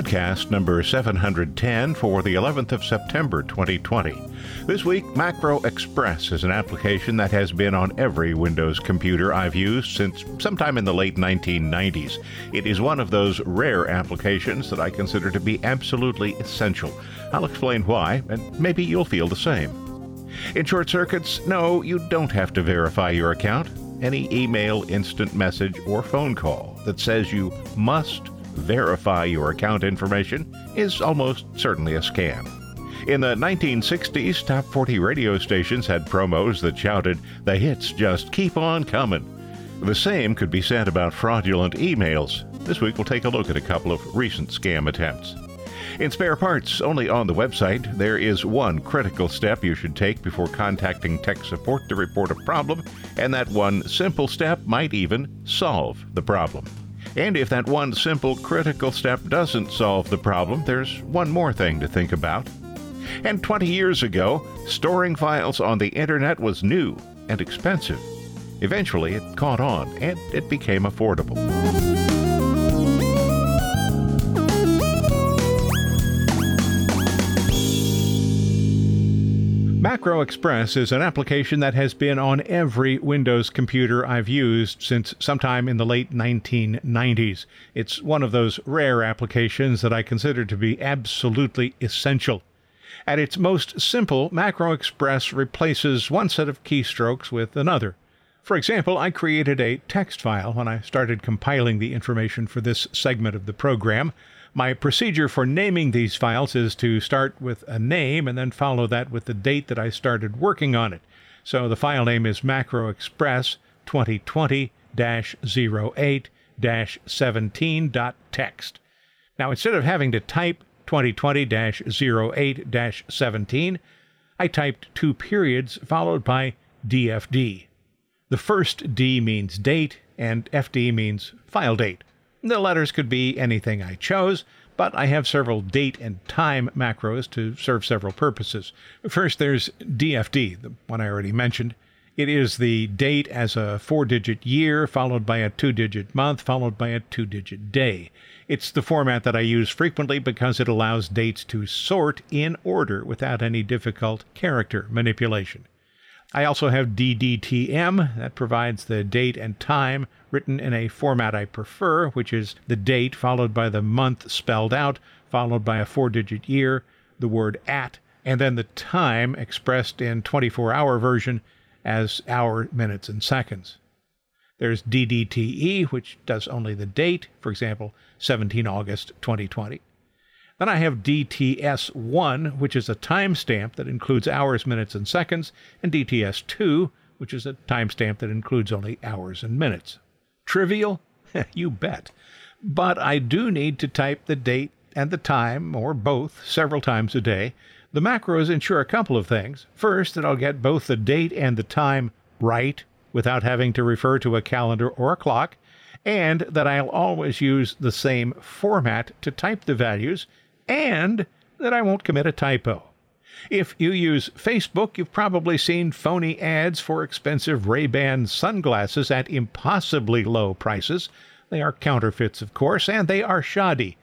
Podcast number 710 for the 11th of September 2020. This week, Macro Express is an application that has been on every Windows computer I've used since sometime in the late 1990s. It is one of those rare applications that I consider to be absolutely essential. I'll explain why, and maybe you'll feel the same. In short circuits, no, you don't have to verify your account. Any email, instant message, or phone call that says you must verify your account information is almost certainly a scam. In the 1960s, top 40 radio stations had promos that shouted, The hits just keep on coming. The same could be said about fraudulent emails. This week we'll take a look at a couple of recent scam attempts. In spare parts, only on the website, there is one critical step you should take before contacting tech support to report a problem, and that one simple step might even solve the problem. And if that one simple critical step doesn't solve the problem, there's one more thing to think about. And 20 years ago, storing files on the internet was new and expensive. Eventually, it caught on and it became affordable. Macro Express is an application that has been on every Windows computer I've used since sometime in the late 1990s. It's one of those rare applications that I consider to be absolutely essential. At its most simple, Macro Express replaces one set of keystrokes with another. For example, I created a text file when I started compiling the information for this segment of the program. My procedure for naming these files is to start with a name and then follow that with the date that I started working on it. So the file name is Macro Express 2020 08 17.txt. Now, instead of having to type 2020 08 17, I typed two periods followed by DFD. The first D means date, and FD means file date. The letters could be anything I chose, but I have several date and time macros to serve several purposes. First, there's DFD, the one I already mentioned. It is the date as a four digit year, followed by a two digit month, followed by a two digit day. It's the format that I use frequently because it allows dates to sort in order without any difficult character manipulation. I also have DDTM, that provides the date and time written in a format I prefer, which is the date followed by the month spelled out, followed by a four digit year, the word at, and then the time expressed in 24 hour version as hour, minutes, and seconds. There's DDTE, which does only the date, for example, 17 August 2020. Then I have DTS1, which is a timestamp that includes hours, minutes, and seconds, and DTS2, which is a timestamp that includes only hours and minutes. Trivial? you bet. But I do need to type the date and the time, or both, several times a day. The macros ensure a couple of things. First, that I'll get both the date and the time right without having to refer to a calendar or a clock, and that I'll always use the same format to type the values and that I won't commit a typo. If you use Facebook, you've probably seen phony ads for expensive Ray-Ban sunglasses at impossibly low prices. They are counterfeits, of course, and they are shoddy.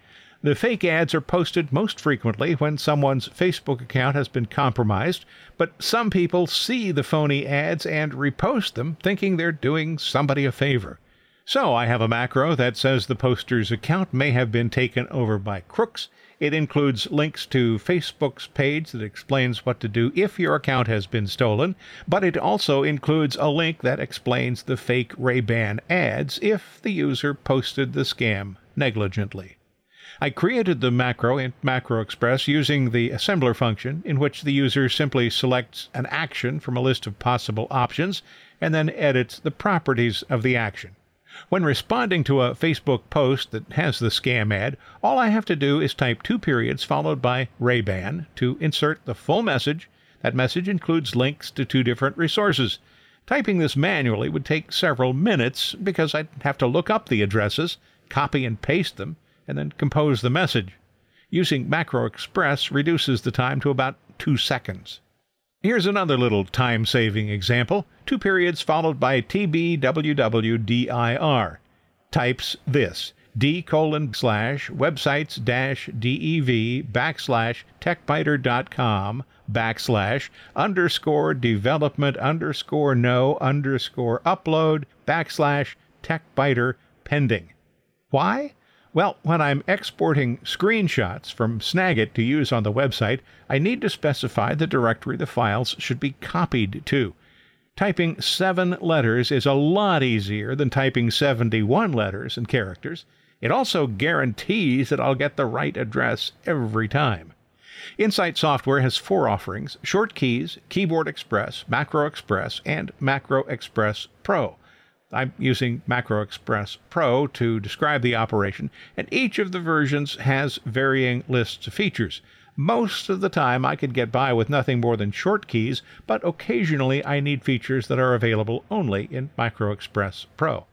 The fake ads are posted most frequently when someone's Facebook account has been compromised, but some people see the phony ads and repost them thinking they're doing somebody a favor. So I have a macro that says the poster's account may have been taken over by crooks it includes links to Facebook's page that explains what to do if your account has been stolen, but it also includes a link that explains the fake Ray-Ban ads if the user posted the scam negligently. I created the macro in Macro Express using the assembler function, in which the user simply selects an action from a list of possible options and then edits the properties of the action. When responding to a Facebook post that has the scam ad, all I have to do is type two periods followed by Ray-Ban to insert the full message, That message includes links to two different resources. Typing this manually would take several minutes because I'd have to look up the addresses, copy and paste them, and then compose the message. Using Macro Express reduces the time to about two seconds. Here's another little time saving example two periods followed by TBWWDIR. Types this d colon slash websites dash dev backslash techbyter.com backslash underscore development underscore no underscore upload backslash techbyter pending. Why? Well, when I'm exporting screenshots from Snagit to use on the website, I need to specify the directory the files should be copied to. Typing seven letters is a lot easier than typing 71 letters and characters. It also guarantees that I'll get the right address every time. Insight Software has four offerings Short Keys, Keyboard Express, Macro Express, and Macro Express Pro. I'm using Macro Express Pro to describe the operation, and each of the versions has varying lists of features. Most of the time, I could get by with nothing more than short keys, but occasionally I need features that are available only in Macro Express Pro.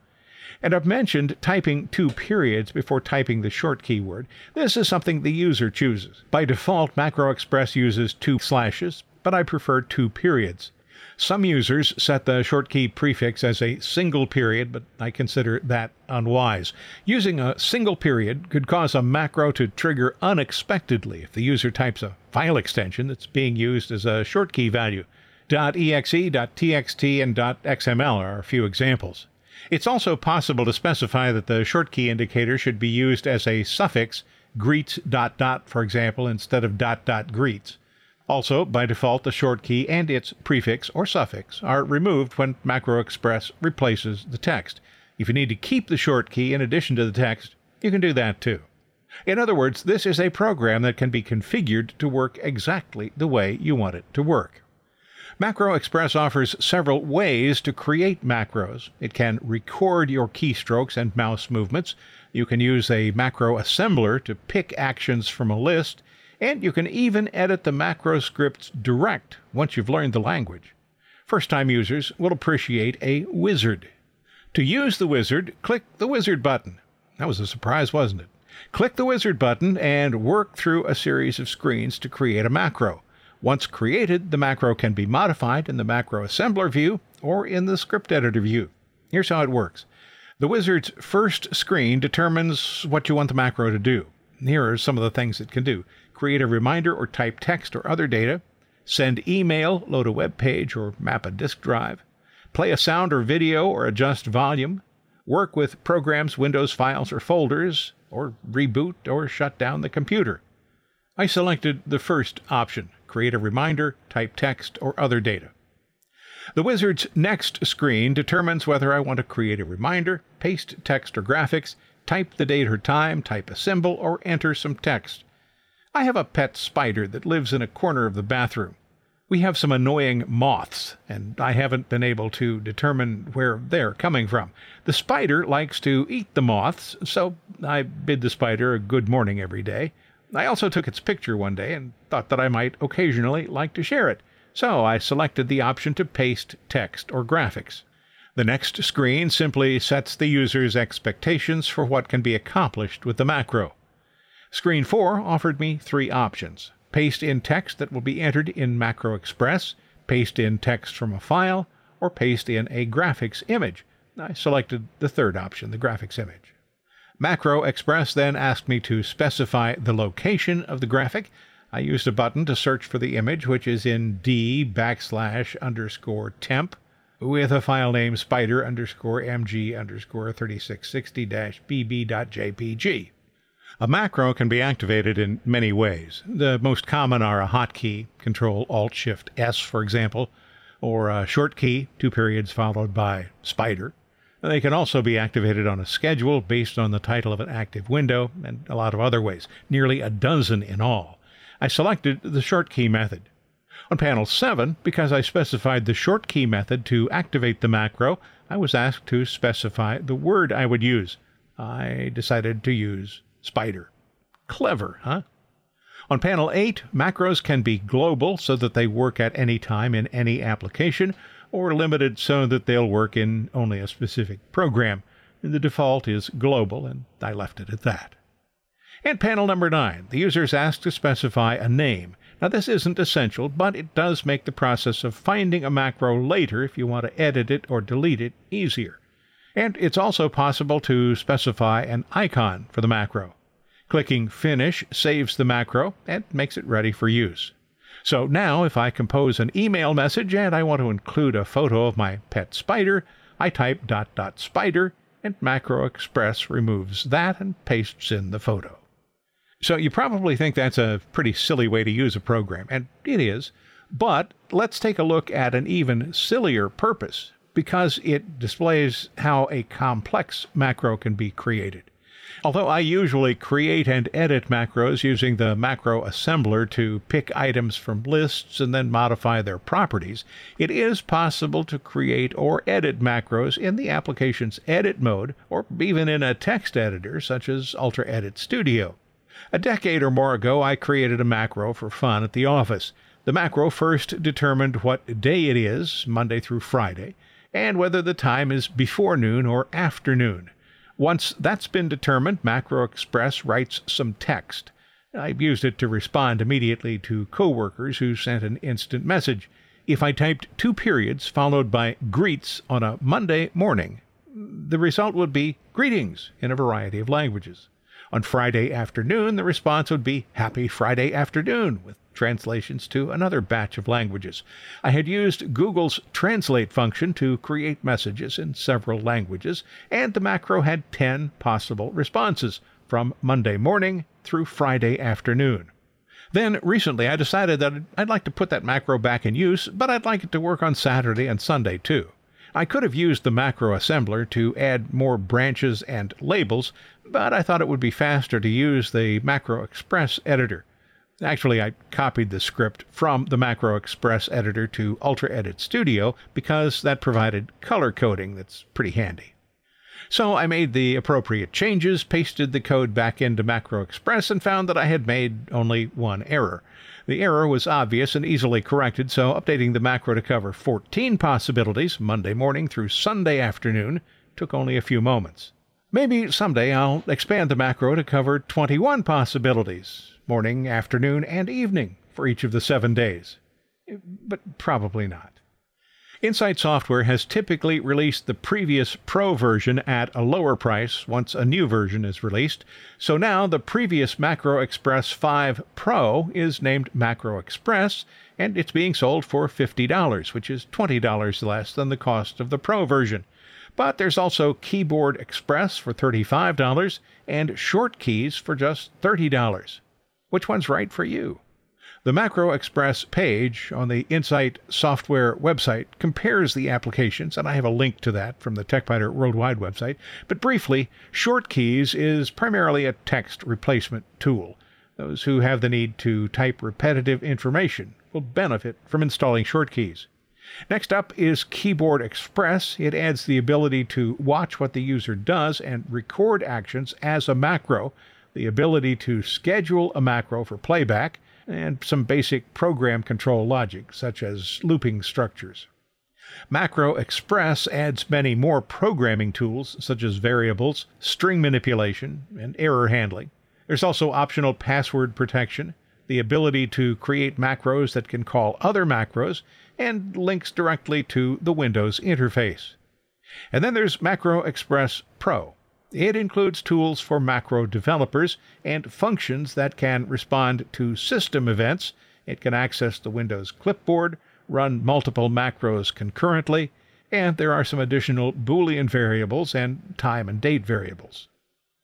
And I've mentioned typing two periods before typing the short keyword. This is something the user chooses. By default, Macro Express uses two slashes, but I prefer two periods. Some users set the short key prefix as a single period, but I consider that unwise. Using a single period could cause a macro to trigger unexpectedly if the user types a file extension that's being used as a short key value. .exe, .txt, and .xml are a few examples. It's also possible to specify that the short key indicator should be used as a suffix, greets dot for example, instead of dot dot greets. Also, by default, the short key and its prefix or suffix are removed when Macro Express replaces the text. If you need to keep the short key in addition to the text, you can do that too. In other words, this is a program that can be configured to work exactly the way you want it to work. Macro Express offers several ways to create macros. It can record your keystrokes and mouse movements. You can use a macro assembler to pick actions from a list, and you can even edit the macro scripts direct once you've learned the language. First time users will appreciate a wizard. To use the wizard, click the wizard button. That was a surprise, wasn't it? Click the wizard button and work through a series of screens to create a macro. Once created, the macro can be modified in the macro assembler view or in the script editor view. Here's how it works. The wizard's first screen determines what you want the macro to do. Here are some of the things it can do. Create a reminder or type text or other data, send email, load a web page or map a disk drive, play a sound or video or adjust volume, work with programs, windows, files, or folders, or reboot or shut down the computer. I selected the first option create a reminder, type text, or other data. The wizard's next screen determines whether I want to create a reminder, paste text or graphics, type the date or time, type a symbol, or enter some text. I have a pet spider that lives in a corner of the bathroom. We have some annoying moths, and I haven't been able to determine where they're coming from. The spider likes to eat the moths, so I bid the spider a good morning every day. I also took its picture one day and thought that I might occasionally like to share it, so I selected the option to paste text or graphics. The next screen simply sets the user's expectations for what can be accomplished with the macro. Screen 4 offered me three options paste in text that will be entered in Macro Express, paste in text from a file, or paste in a graphics image. I selected the third option, the graphics image. Macro Express then asked me to specify the location of the graphic. I used a button to search for the image, which is in D backslash underscore temp with a file name spider underscore mg underscore 3660 bb.jpg. A macro can be activated in many ways. The most common are a hotkey, Control Alt Shift S, for example, or a short key, two periods followed by spider. They can also be activated on a schedule based on the title of an active window, and a lot of other ways, nearly a dozen in all. I selected the short key method. On panel 7, because I specified the short key method to activate the macro, I was asked to specify the word I would use. I decided to use spider. Clever, huh? On panel 8, macros can be global so that they work at any time in any application, or limited so that they'll work in only a specific program. The default is global, and I left it at that. And panel number 9, the user is asked to specify a name. Now, this isn't essential, but it does make the process of finding a macro later if you want to edit it or delete it easier. And it's also possible to specify an icon for the macro. Clicking Finish saves the macro and makes it ready for use. So now, if I compose an email message and I want to include a photo of my pet spider, I type dot dot spider and Macro Express removes that and pastes in the photo. So you probably think that's a pretty silly way to use a program, and it is. But let's take a look at an even sillier purpose because it displays how a complex macro can be created. Although I usually create and edit macros using the macro assembler to pick items from lists and then modify their properties, it is possible to create or edit macros in the application's edit mode or even in a text editor such as Ultra Edit Studio. A decade or more ago, I created a macro for fun at the office. The macro first determined what day it is, Monday through Friday, and whether the time is before noon or after noon. Once that's been determined, Macro Express writes some text. I've used it to respond immediately to coworkers who sent an instant message. If I typed two periods followed by greets on a Monday morning, the result would be greetings in a variety of languages. On Friday afternoon, the response would be Happy Friday afternoon, with translations to another batch of languages. I had used Google's Translate function to create messages in several languages, and the macro had 10 possible responses from Monday morning through Friday afternoon. Then recently I decided that I'd like to put that macro back in use, but I'd like it to work on Saturday and Sunday too. I could have used the macro assembler to add more branches and labels, but I thought it would be faster to use the Macro Express editor. Actually, I copied the script from the Macro Express editor to Ultra Edit Studio because that provided color coding that's pretty handy. So I made the appropriate changes, pasted the code back into Macro Express, and found that I had made only one error. The error was obvious and easily corrected, so updating the macro to cover 14 possibilities, Monday morning through Sunday afternoon, took only a few moments. Maybe someday I'll expand the macro to cover 21 possibilities, morning, afternoon, and evening for each of the seven days. But probably not. Insight Software has typically released the previous Pro version at a lower price once a new version is released, so now the previous Macro Express 5 Pro is named Macro Express, and it's being sold for $50, which is $20 less than the cost of the Pro version. But there's also Keyboard Express for $35 and Short Keys for just $30. Which one's right for you? The Macro Express page on the Insight software website compares the applications, and I have a link to that from the TechByter Worldwide website. But briefly, Short Keys is primarily a text replacement tool. Those who have the need to type repetitive information will benefit from installing Short Keys. Next up is Keyboard Express. It adds the ability to watch what the user does and record actions as a macro the ability to schedule a macro for playback, and some basic program control logic, such as looping structures. Macro Express adds many more programming tools, such as variables, string manipulation, and error handling. There's also optional password protection, the ability to create macros that can call other macros, and links directly to the Windows interface. And then there's Macro Express Pro, it includes tools for macro developers and functions that can respond to system events. It can access the Windows clipboard, run multiple macros concurrently, and there are some additional Boolean variables and time and date variables.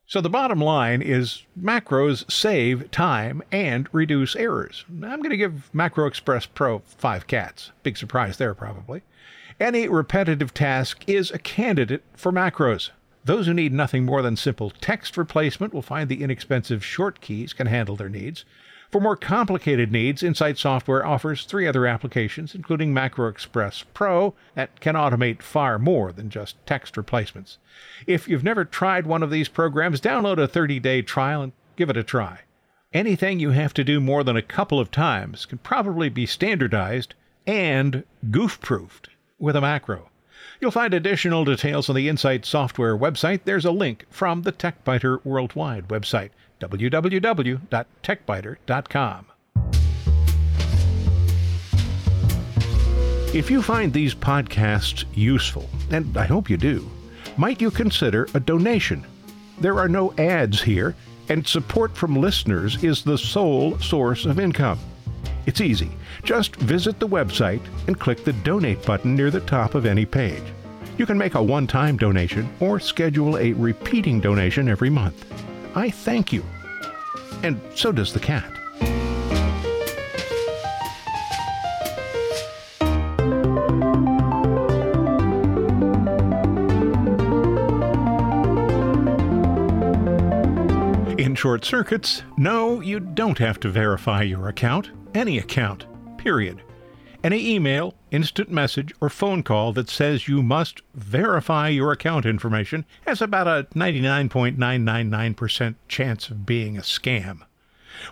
So the bottom line is macros save time and reduce errors. I'm going to give Macro Express Pro five cats. Big surprise there, probably. Any repetitive task is a candidate for macros. Those who need nothing more than simple text replacement will find the inexpensive short keys can handle their needs. For more complicated needs, Insight Software offers three other applications, including Macro Express Pro, that can automate far more than just text replacements. If you've never tried one of these programs, download a 30 day trial and give it a try. Anything you have to do more than a couple of times can probably be standardized and goof proofed with a macro. You'll find additional details on the Insight Software website. There's a link from the TechByter Worldwide website, www.techbyter.com. If you find these podcasts useful, and I hope you do, might you consider a donation? There are no ads here, and support from listeners is the sole source of income. It's easy. Just visit the website and click the donate button near the top of any page. You can make a one time donation or schedule a repeating donation every month. I thank you. And so does the cat. In short circuits, no, you don't have to verify your account, any account, period. Any email, instant message, or phone call that says you must verify your account information has about a 99.999% chance of being a scam.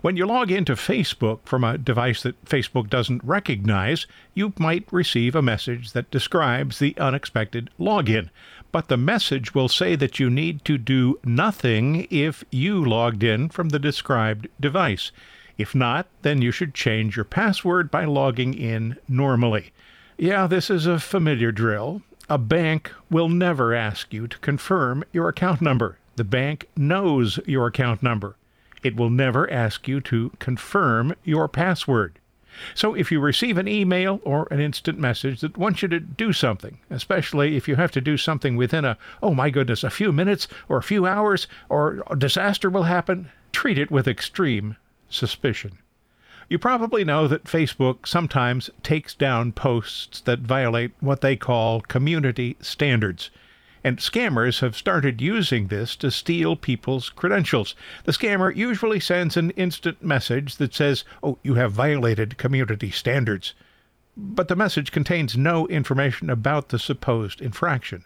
When you log into Facebook from a device that Facebook doesn't recognize, you might receive a message that describes the unexpected login. But the message will say that you need to do nothing if you logged in from the described device. If not, then you should change your password by logging in normally. Yeah, this is a familiar drill. A bank will never ask you to confirm your account number. The bank knows your account number. It will never ask you to confirm your password. So if you receive an email or an instant message that wants you to do something, especially if you have to do something within a, oh my goodness, a few minutes or a few hours or a disaster will happen, treat it with extreme suspicion. You probably know that Facebook sometimes takes down posts that violate what they call community standards. And scammers have started using this to steal people's credentials. The scammer usually sends an instant message that says, Oh, you have violated community standards. But the message contains no information about the supposed infraction.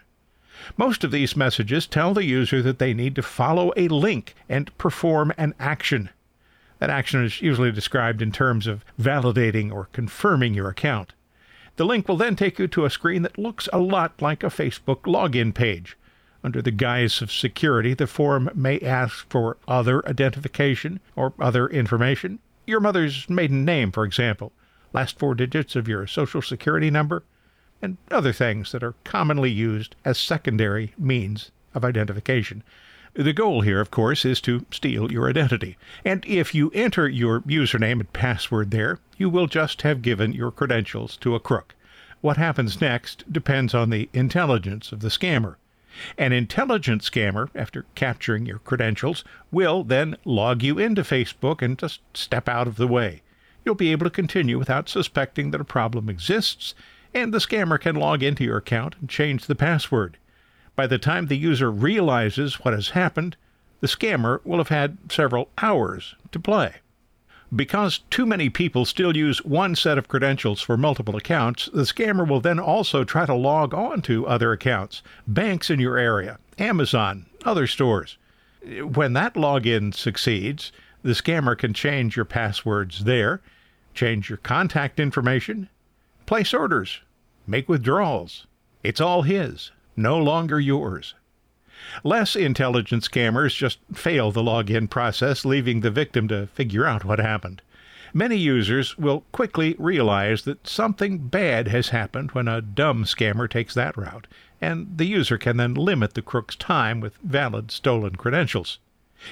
Most of these messages tell the user that they need to follow a link and perform an action. That action is usually described in terms of validating or confirming your account. The link will then take you to a screen that looks a lot like a Facebook login page. Under the guise of security, the form may ask for other identification or other information. Your mother's maiden name, for example, last four digits of your social security number, and other things that are commonly used as secondary means of identification. The goal here, of course, is to steal your identity. And if you enter your username and password there, you will just have given your credentials to a crook. What happens next depends on the intelligence of the scammer. An intelligent scammer, after capturing your credentials, will then log you into Facebook and just step out of the way. You'll be able to continue without suspecting that a problem exists, and the scammer can log into your account and change the password. By the time the user realizes what has happened, the scammer will have had several hours to play. Because too many people still use one set of credentials for multiple accounts, the scammer will then also try to log on to other accounts, banks in your area, Amazon, other stores. When that login succeeds, the scammer can change your passwords there, change your contact information, place orders, make withdrawals. It's all his no longer yours. Less intelligent scammers just fail the login process, leaving the victim to figure out what happened. Many users will quickly realize that something bad has happened when a dumb scammer takes that route, and the user can then limit the crook's time with valid stolen credentials.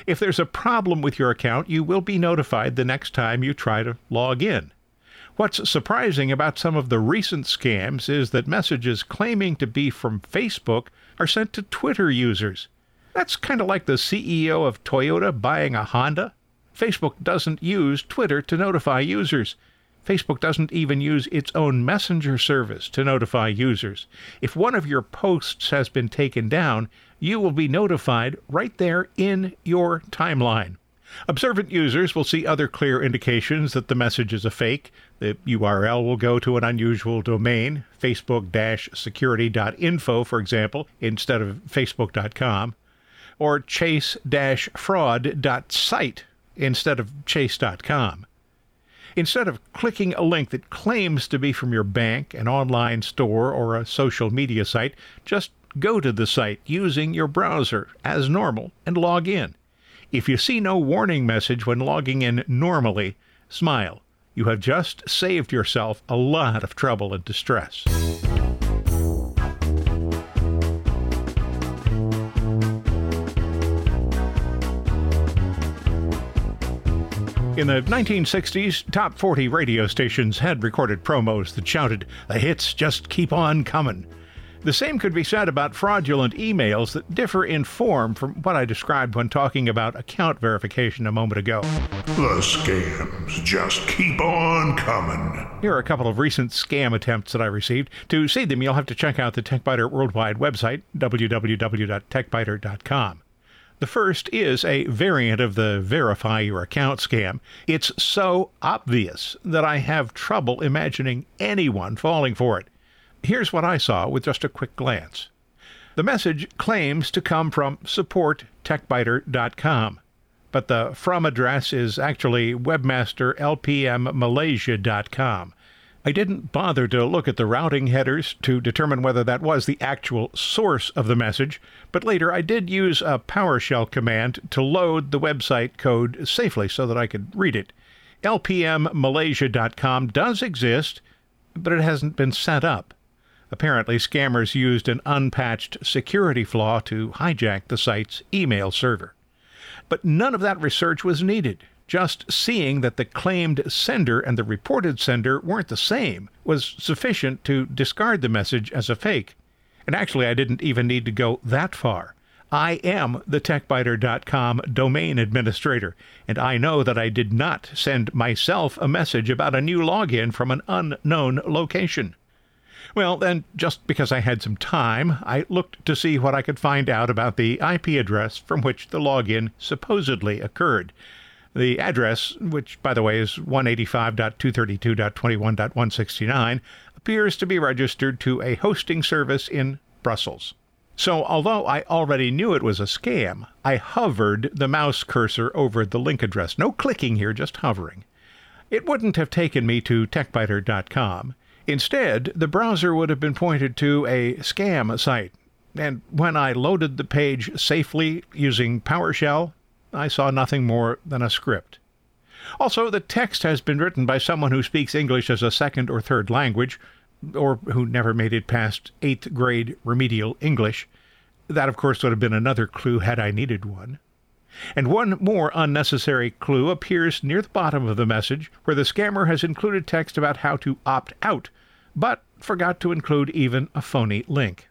If there's a problem with your account, you will be notified the next time you try to log in. What's surprising about some of the recent scams is that messages claiming to be from Facebook are sent to Twitter users. That's kind of like the CEO of Toyota buying a Honda. Facebook doesn't use Twitter to notify users. Facebook doesn't even use its own messenger service to notify users. If one of your posts has been taken down, you will be notified right there in your timeline. Observant users will see other clear indications that the message is a fake. The URL will go to an unusual domain, facebook-security.info, for example, instead of facebook.com, or chase-fraud.site, instead of chase.com. Instead of clicking a link that claims to be from your bank, an online store, or a social media site, just go to the site using your browser as normal and log in. If you see no warning message when logging in normally, smile. You have just saved yourself a lot of trouble and distress. In the 1960s, top 40 radio stations had recorded promos that shouted, The hits just keep on coming. The same could be said about fraudulent emails that differ in form from what I described when talking about account verification a moment ago. The scams just keep on coming. Here are a couple of recent scam attempts that I received. To see them, you'll have to check out the TechByter Worldwide website, www.techbyter.com. The first is a variant of the verify your account scam. It's so obvious that I have trouble imagining anyone falling for it. Here's what I saw with just a quick glance. The message claims to come from supporttechbyter.com, but the from address is actually webmasterlpmmalaysia.com. I didn't bother to look at the routing headers to determine whether that was the actual source of the message, but later I did use a PowerShell command to load the website code safely so that I could read it. LPMMalaysia.com does exist, but it hasn't been set up. Apparently, scammers used an unpatched security flaw to hijack the site's email server. But none of that research was needed. Just seeing that the claimed sender and the reported sender weren't the same was sufficient to discard the message as a fake. And actually, I didn't even need to go that far. I am the TechByter.com domain administrator, and I know that I did not send myself a message about a new login from an unknown location. Well, then, just because I had some time, I looked to see what I could find out about the IP address from which the login supposedly occurred. The address, which by the way is 185.232.21.169, appears to be registered to a hosting service in Brussels. So, although I already knew it was a scam, I hovered the mouse cursor over the link address. No clicking here, just hovering. It wouldn't have taken me to techbyter.com. Instead, the browser would have been pointed to a scam site. And when I loaded the page safely using PowerShell, I saw nothing more than a script. Also, the text has been written by someone who speaks English as a second or third language, or who never made it past eighth grade remedial English. That, of course, would have been another clue had I needed one. And one more unnecessary clue appears near the bottom of the message, where the scammer has included text about how to opt out, but forgot to include even a phony link.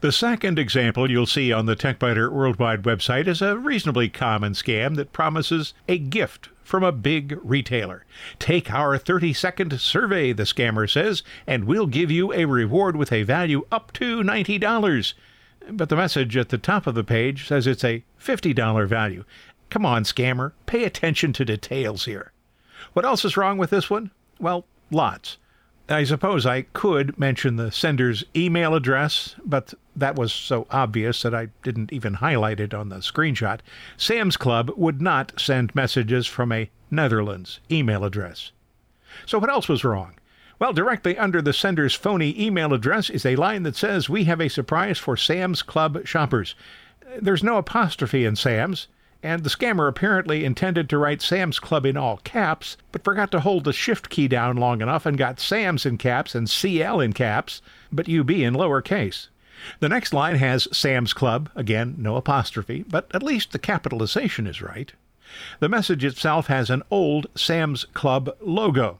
The second example you'll see on the TechByter Worldwide website is a reasonably common scam that promises a gift from a big retailer. Take our 30 second survey, the scammer says, and we'll give you a reward with a value up to $90. But the message at the top of the page says it's a $50 value. Come on, scammer, pay attention to details here. What else is wrong with this one? Well, lots. I suppose I could mention the sender's email address, but that was so obvious that I didn't even highlight it on the screenshot. Sam's Club would not send messages from a Netherlands email address. So, what else was wrong? Well, directly under the sender's phony email address is a line that says, We have a surprise for Sam's Club shoppers. There's no apostrophe in Sam's, and the scammer apparently intended to write Sam's Club in all caps, but forgot to hold the shift key down long enough and got Sam's in caps and CL in caps, but UB in lowercase. The next line has Sam's Club, again, no apostrophe, but at least the capitalization is right. The message itself has an old Sam's Club logo.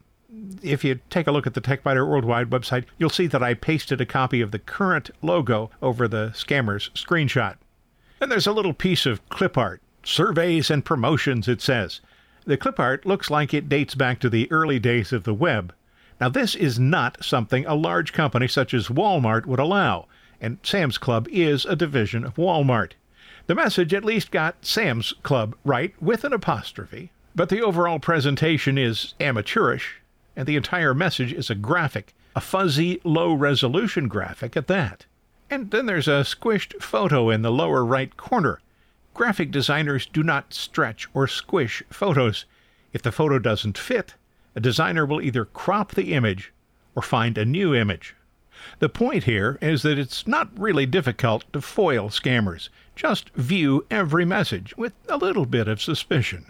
If you take a look at the TechByter Worldwide website, you'll see that I pasted a copy of the current logo over the scammer's screenshot. And there's a little piece of clip art surveys and promotions, it says. The clip art looks like it dates back to the early days of the web. Now, this is not something a large company such as Walmart would allow, and Sam's Club is a division of Walmart. The message at least got Sam's Club right with an apostrophe, but the overall presentation is amateurish, and the entire message is a graphic, a fuzzy, low resolution graphic at that. And then there's a squished photo in the lower right corner Graphic designers do not stretch or squish photos. If the photo doesn't fit, a designer will either crop the image or find a new image. The point here is that it's not really difficult to foil scammers. Just view every message with a little bit of suspicion.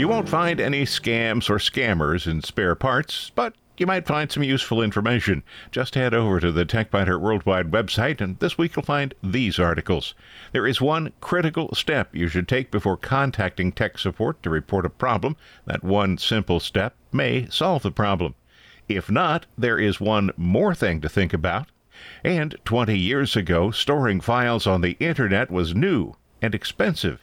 You won't find any scams or scammers in spare parts, but you might find some useful information. Just head over to the TechByter Worldwide website, and this week you'll find these articles. There is one critical step you should take before contacting tech support to report a problem. That one simple step may solve the problem. If not, there is one more thing to think about. And 20 years ago, storing files on the internet was new and expensive.